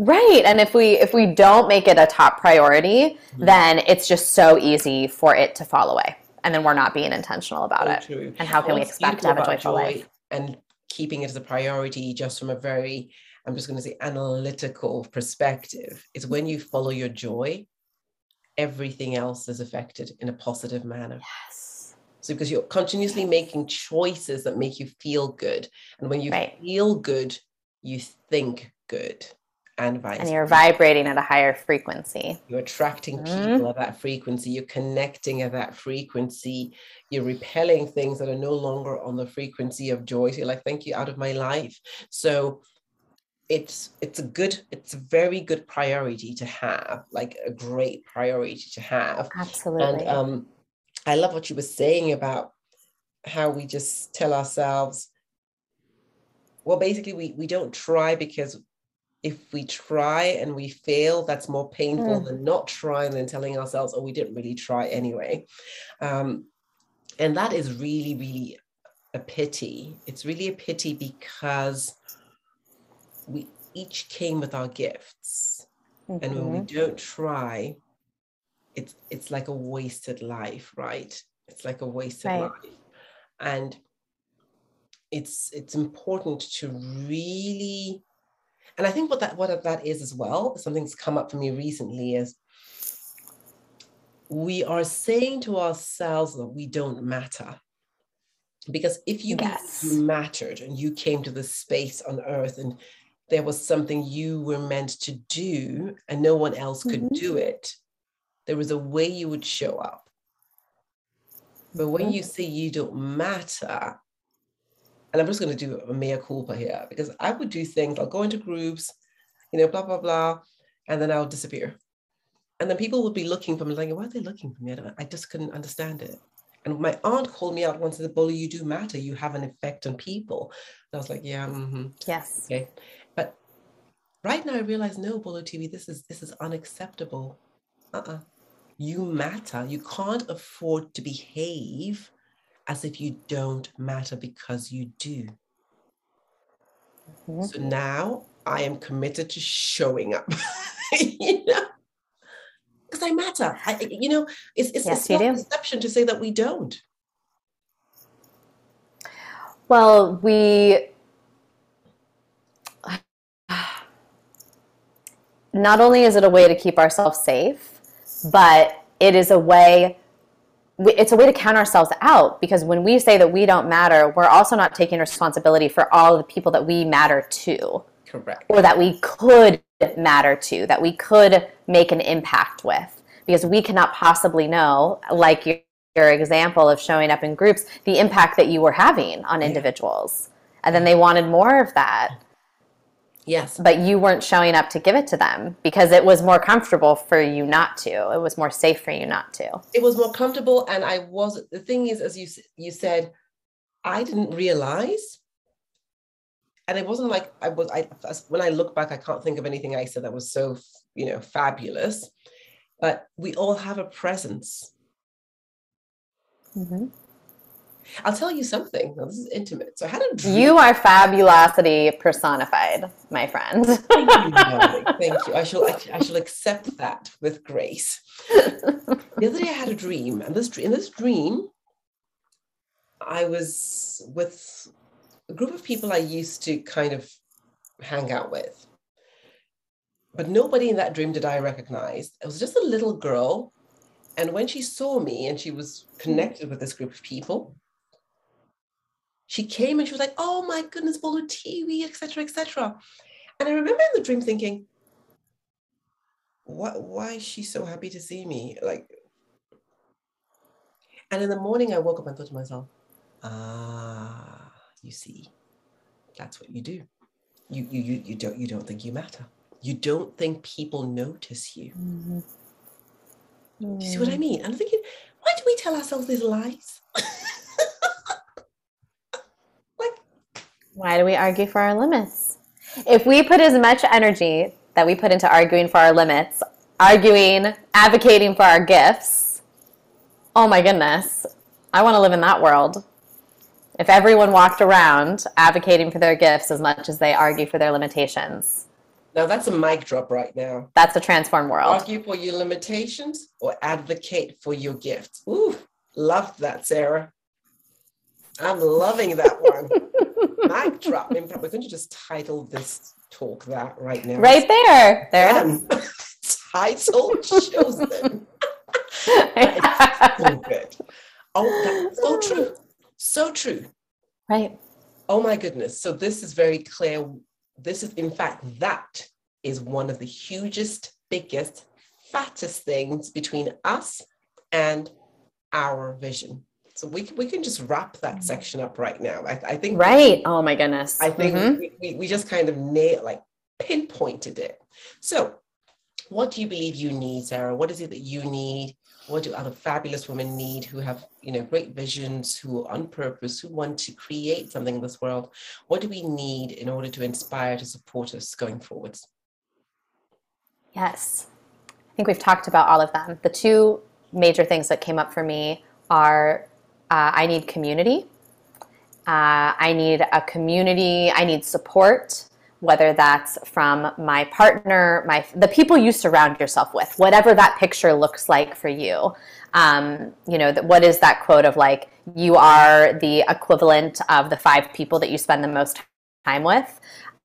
right. And if we if we don't make it a top priority, mm-hmm. then it's just so easy for it to fall away, and then we're not being intentional about so it. True. And how can we expect to have a joyful joy life? And keeping it as a priority, just from a very I'm just going to say analytical perspective is when you follow your joy, everything else is affected in a positive manner. Yes. So because you're continuously making choices that make you feel good. And when you right. feel good, you think good. And vice And you're vibrating at a higher frequency. You're attracting mm-hmm. people at that frequency. You're connecting at that frequency. You're repelling things that are no longer on the frequency of joy. So you're like, thank you, out of my life. So it's it's a good it's a very good priority to have like a great priority to have absolutely and um i love what you were saying about how we just tell ourselves well basically we we don't try because if we try and we fail that's more painful mm. than not trying than telling ourselves oh we didn't really try anyway um and that is really really a pity it's really a pity because we each came with our gifts. Mm-hmm. And when we mm-hmm. don't try, it's it's like a wasted life, right? It's like a wasted right. life. And it's it's important to really and I think what that what that is as well, something's come up for me recently is we are saying to ourselves that we don't matter. Because if you, yes. you mattered and you came to this space on earth and there was something you were meant to do and no one else could mm-hmm. do it, there was a way you would show up. But when you say you don't matter, and I'm just going to do a mea culpa here because I would do things, I'll go into groups, you know, blah, blah, blah, and then I'll disappear. And then people would be looking for me, like, why are they looking for me? I, I just couldn't understand it. And my aunt called me out once and said, Bully, you do matter. You have an effect on people. And I was like, yeah, mm-hmm. yes. Okay. But right now I realize, no, Bolo TV, this is this is unacceptable. Uh-uh. You matter. You can't afford to behave as if you don't matter because you do. Mm-hmm. So now I am committed to showing up. you know? Because I matter. I, you know, it's, it's, yes, it's not deception to say that we don't. Well, we not only is it a way to keep ourselves safe, but it is a way it's a way to count ourselves out because when we say that we don't matter, we're also not taking responsibility for all the people that we matter to. Correct. Or that we could matter to, that we could make an impact with. Because we cannot possibly know, like your, your example of showing up in groups, the impact that you were having on individuals. And then they wanted more of that. Yes. But you weren't showing up to give it to them because it was more comfortable for you not to. It was more safe for you not to. It was more comfortable and I was the thing is as you you said I didn't realize. And it wasn't like I was, I, when I look back, I can't think of anything I said that was so, you know, fabulous. But we all have a presence. Mm-hmm. I'll tell you something. This is intimate. So I had a dream. You are fabulosity personified, my friend. Thank you, darling. Thank you. I shall I shall accept that with grace. the other day I had a dream, and this in this dream, I was with a group of people I used to kind of hang out with. But nobody in that dream did I recognize. It was just a little girl. And when she saw me and she was connected with this group of people, she came and she was like, "Oh my goodness, Bolu TV, etc., etc." And I remember in the dream thinking, "What? Why is she so happy to see me?" Like, and in the morning, I woke up and thought to myself, "Ah, you see, that's what you do. You you you you don't you don't think you matter. You don't think people notice you." Mm-hmm. Mm. Do you see what I mm. mean? And I'm thinking, why do we tell ourselves these lies? Why do we argue for our limits? If we put as much energy that we put into arguing for our limits, arguing, advocating for our gifts, oh my goodness, I want to live in that world. If everyone walked around advocating for their gifts as much as they argue for their limitations. Now that's a mic drop right now. That's a transform world. Argue for your limitations or advocate for your gifts. Ooh, loved that, Sarah. I'm loving that one. mic drop. In fact, we're going to just title this talk that right now. Right there. There um, it is. title chosen. so good. Oh, that's so true. So true. Right. Oh my goodness. So this is very clear. This is, in fact, that is one of the hugest, biggest, fattest things between us and our vision. So we, we can just wrap that mm-hmm. section up right now. I, I think. Right. Oh my goodness. I think mm-hmm. we, we, we just kind of nailed, like pinpointed it. So what do you believe you need, Sarah? What is it that you need? What do other fabulous women need who have, you know, great visions, who are on purpose, who want to create something in this world? What do we need in order to inspire, to support us going forwards? Yes. I think we've talked about all of them. The two major things that came up for me are uh, I need community. Uh, I need a community. I need support, whether that's from my partner, my the people you surround yourself with, whatever that picture looks like for you. Um, you know, what is that quote of like you are the equivalent of the five people that you spend the most time with.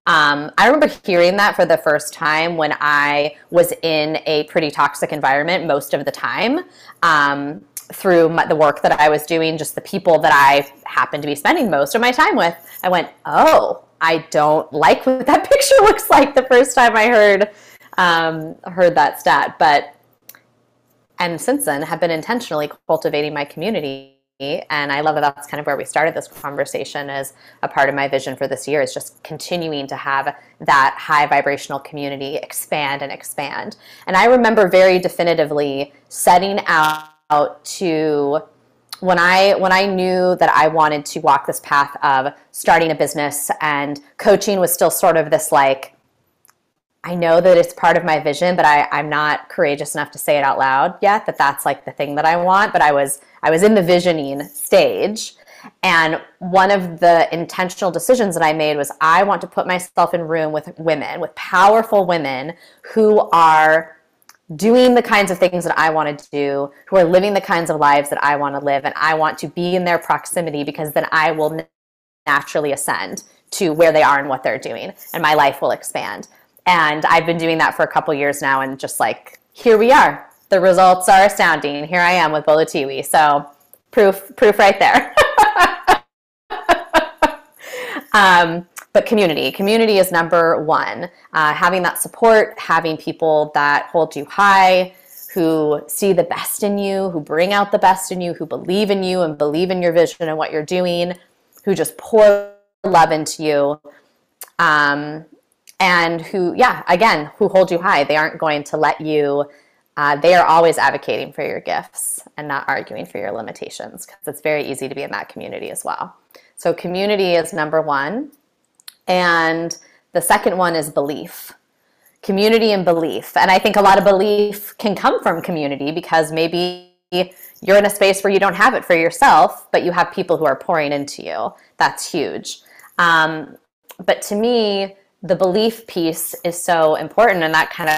Um, I remember hearing that for the first time when I was in a pretty toxic environment most of the time. Um, through my, the work that I was doing, just the people that I happened to be spending most of my time with, I went, oh, I don't like what that picture looks like the first time I heard um, heard that stat. But and since then have been intentionally cultivating my community. And I love that that's kind of where we started this conversation as a part of my vision for this year is just continuing to have that high vibrational community expand and expand. And I remember very definitively setting out out to when I when I knew that I wanted to walk this path of starting a business and coaching was still sort of this like I know that it's part of my vision, but I, I'm not courageous enough to say it out loud yet that that's like the thing that I want. But I was I was in the visioning stage. And one of the intentional decisions that I made was I want to put myself in room with women, with powerful women who are doing the kinds of things that I want to do, who are living the kinds of lives that I want to live. And I want to be in their proximity because then I will naturally ascend to where they are and what they're doing, and my life will expand. And I've been doing that for a couple years now, and just like, here we are. The results are astounding. Here I am with Bolu Tiwi. So, proof, proof right there. um, but community community is number one. Uh, having that support having people that hold you high who see the best in you who bring out the best in you who believe in you and believe in your vision and what you're doing who just pour love into you um, and who yeah again who hold you high. They aren't going to let you uh, they are always advocating for your gifts and not arguing for your limitations because it's very easy to be in that community as well. So, community is number one. And the second one is belief community and belief. And I think a lot of belief can come from community because maybe you're in a space where you don't have it for yourself, but you have people who are pouring into you. That's huge. Um, but to me, the belief piece is so important, and that kind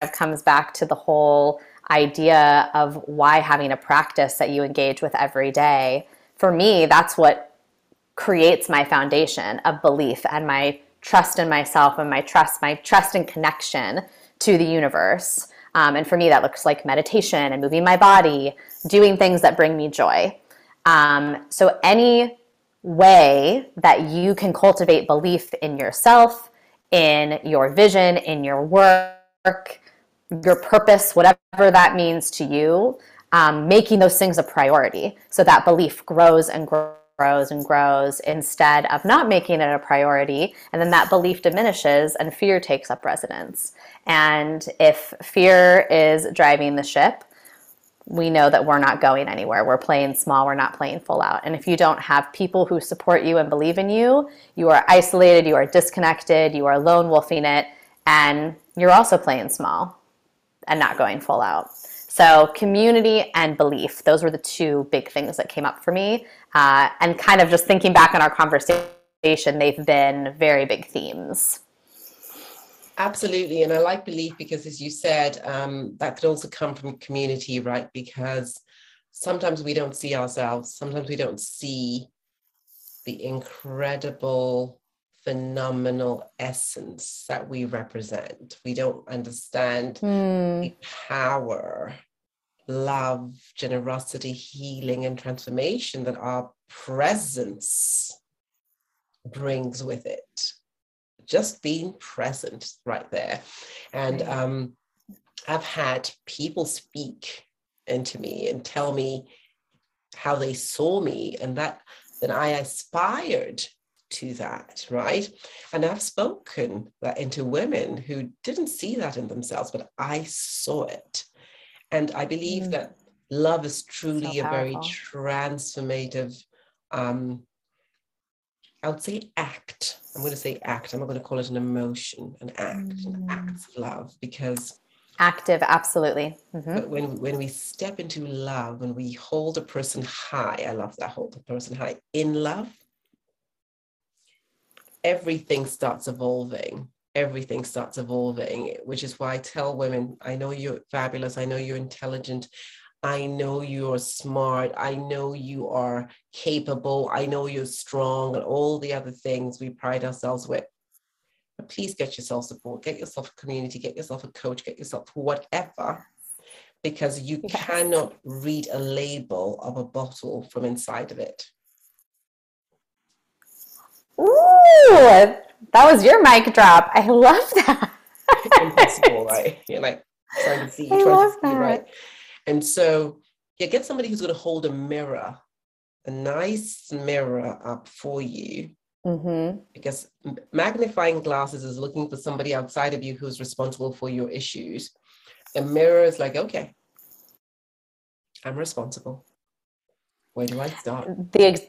of comes back to the whole idea of why having a practice that you engage with every day. For me, that's what creates my foundation of belief and my trust in myself and my trust, my trust and connection to the universe. Um, and for me, that looks like meditation and moving my body, doing things that bring me joy. Um, so, any way that you can cultivate belief in yourself, in your vision, in your work, your purpose, whatever that means to you, um, making those things a priority so that belief grows and grows grows and grows instead of not making it a priority. And then that belief diminishes and fear takes up residence. And if fear is driving the ship, we know that we're not going anywhere. We're playing small, we're not playing full out. And if you don't have people who support you and believe in you, you are isolated, you are disconnected, you are lone wolfing it, and you're also playing small and not going full out. So, community and belief, those were the two big things that came up for me. Uh, and kind of just thinking back on our conversation, they've been very big themes. Absolutely. And I like belief because, as you said, um, that could also come from community, right? Because sometimes we don't see ourselves, sometimes we don't see the incredible, phenomenal essence that we represent. We don't understand mm. the power love, generosity, healing, and transformation that our presence brings with it. Just being present right there. And um, I've had people speak into me and tell me how they saw me and that then I aspired to that, right? And I've spoken that into women who didn't see that in themselves, but I saw it. And I believe mm. that love is truly so a very transformative, um, I would say act. I'm going to say act. I'm not going to call it an emotion, an act, mm. an act of love, because active absolutely mm-hmm. but when when we step into love when we hold a person high i love that hold a person high in love everything starts evolving everything starts evolving, which is why I tell women, I know you're fabulous, I know you're intelligent, I know you're smart, I know you are capable, I know you're strong, and all the other things we pride ourselves with. But please get yourself support, get yourself a community, get yourself a coach, get yourself whatever, because you yes. cannot read a label of a bottle from inside of it. Ooh, that was your mic drop. I love that. Impossible, right? You're like trying to see, I trying to see, that. right? And so, yeah, get somebody who's going to hold a mirror, a nice mirror up for you. Mm-hmm. Because magnifying glasses is looking for somebody outside of you who's responsible for your issues. A mirror is like, okay, I'm responsible. Where do I start? The ex-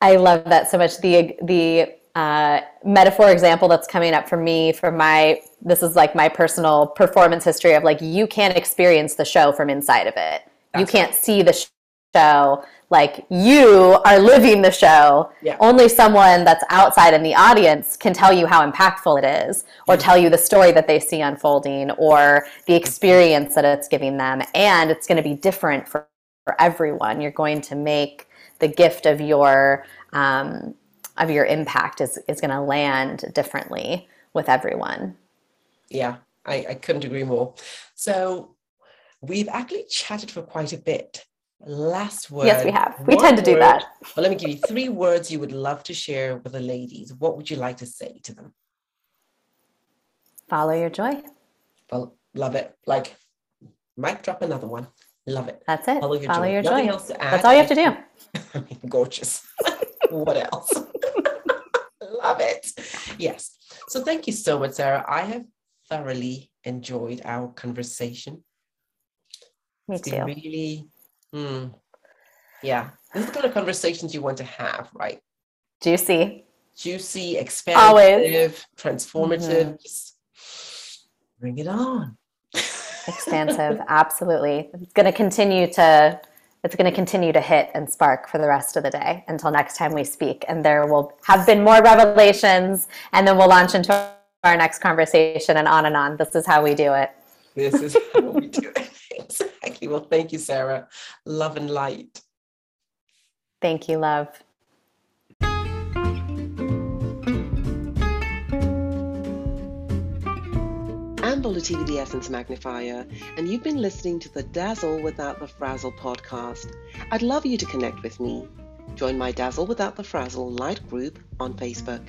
I love that so much. The the uh, metaphor example that's coming up for me for my this is like my personal performance history of like you can't experience the show from inside of it. That's you can't right. see the show. Like you are living the show. Yeah. only someone that's outside in the audience can tell you how impactful it is or tell you the story that they see unfolding or the experience that it's giving them. And it's going to be different for, for everyone. You're going to make the gift of your um, of your impact is is going to land differently with everyone. Yeah, I, I couldn't agree more. So we've actually chatted for quite a bit. Last word. Yes, we have. We tend to do word, that. Well, let me give you three words you would love to share with the ladies. What would you like to say to them? Follow your joy. Well, love it. Like, might drop another one. Love it. That's it. Follow your Follow joy. Your joy. That's all you have to do. I mean, gorgeous. what else? Yes. So thank you so much, Sarah. I have thoroughly enjoyed our conversation. Me too. Really, hmm, yeah. This is the kind of conversations you want to have, right? Juicy. Juicy, expansive, Always. transformative. Mm-hmm. Bring it on. Expansive, absolutely. It's going to continue to it's going to continue to hit and spark for the rest of the day until next time we speak. And there will have been more revelations, and then we'll launch into our next conversation and on and on. This is how we do it. This is how we do it. exactly. Well, thank you, Sarah. Love and light. Thank you, love. TV, the Essence Magnifier, and you've been listening to the Dazzle Without the Frazzle podcast. I'd love you to connect with me. Join my Dazzle Without the Frazzle Light group on Facebook.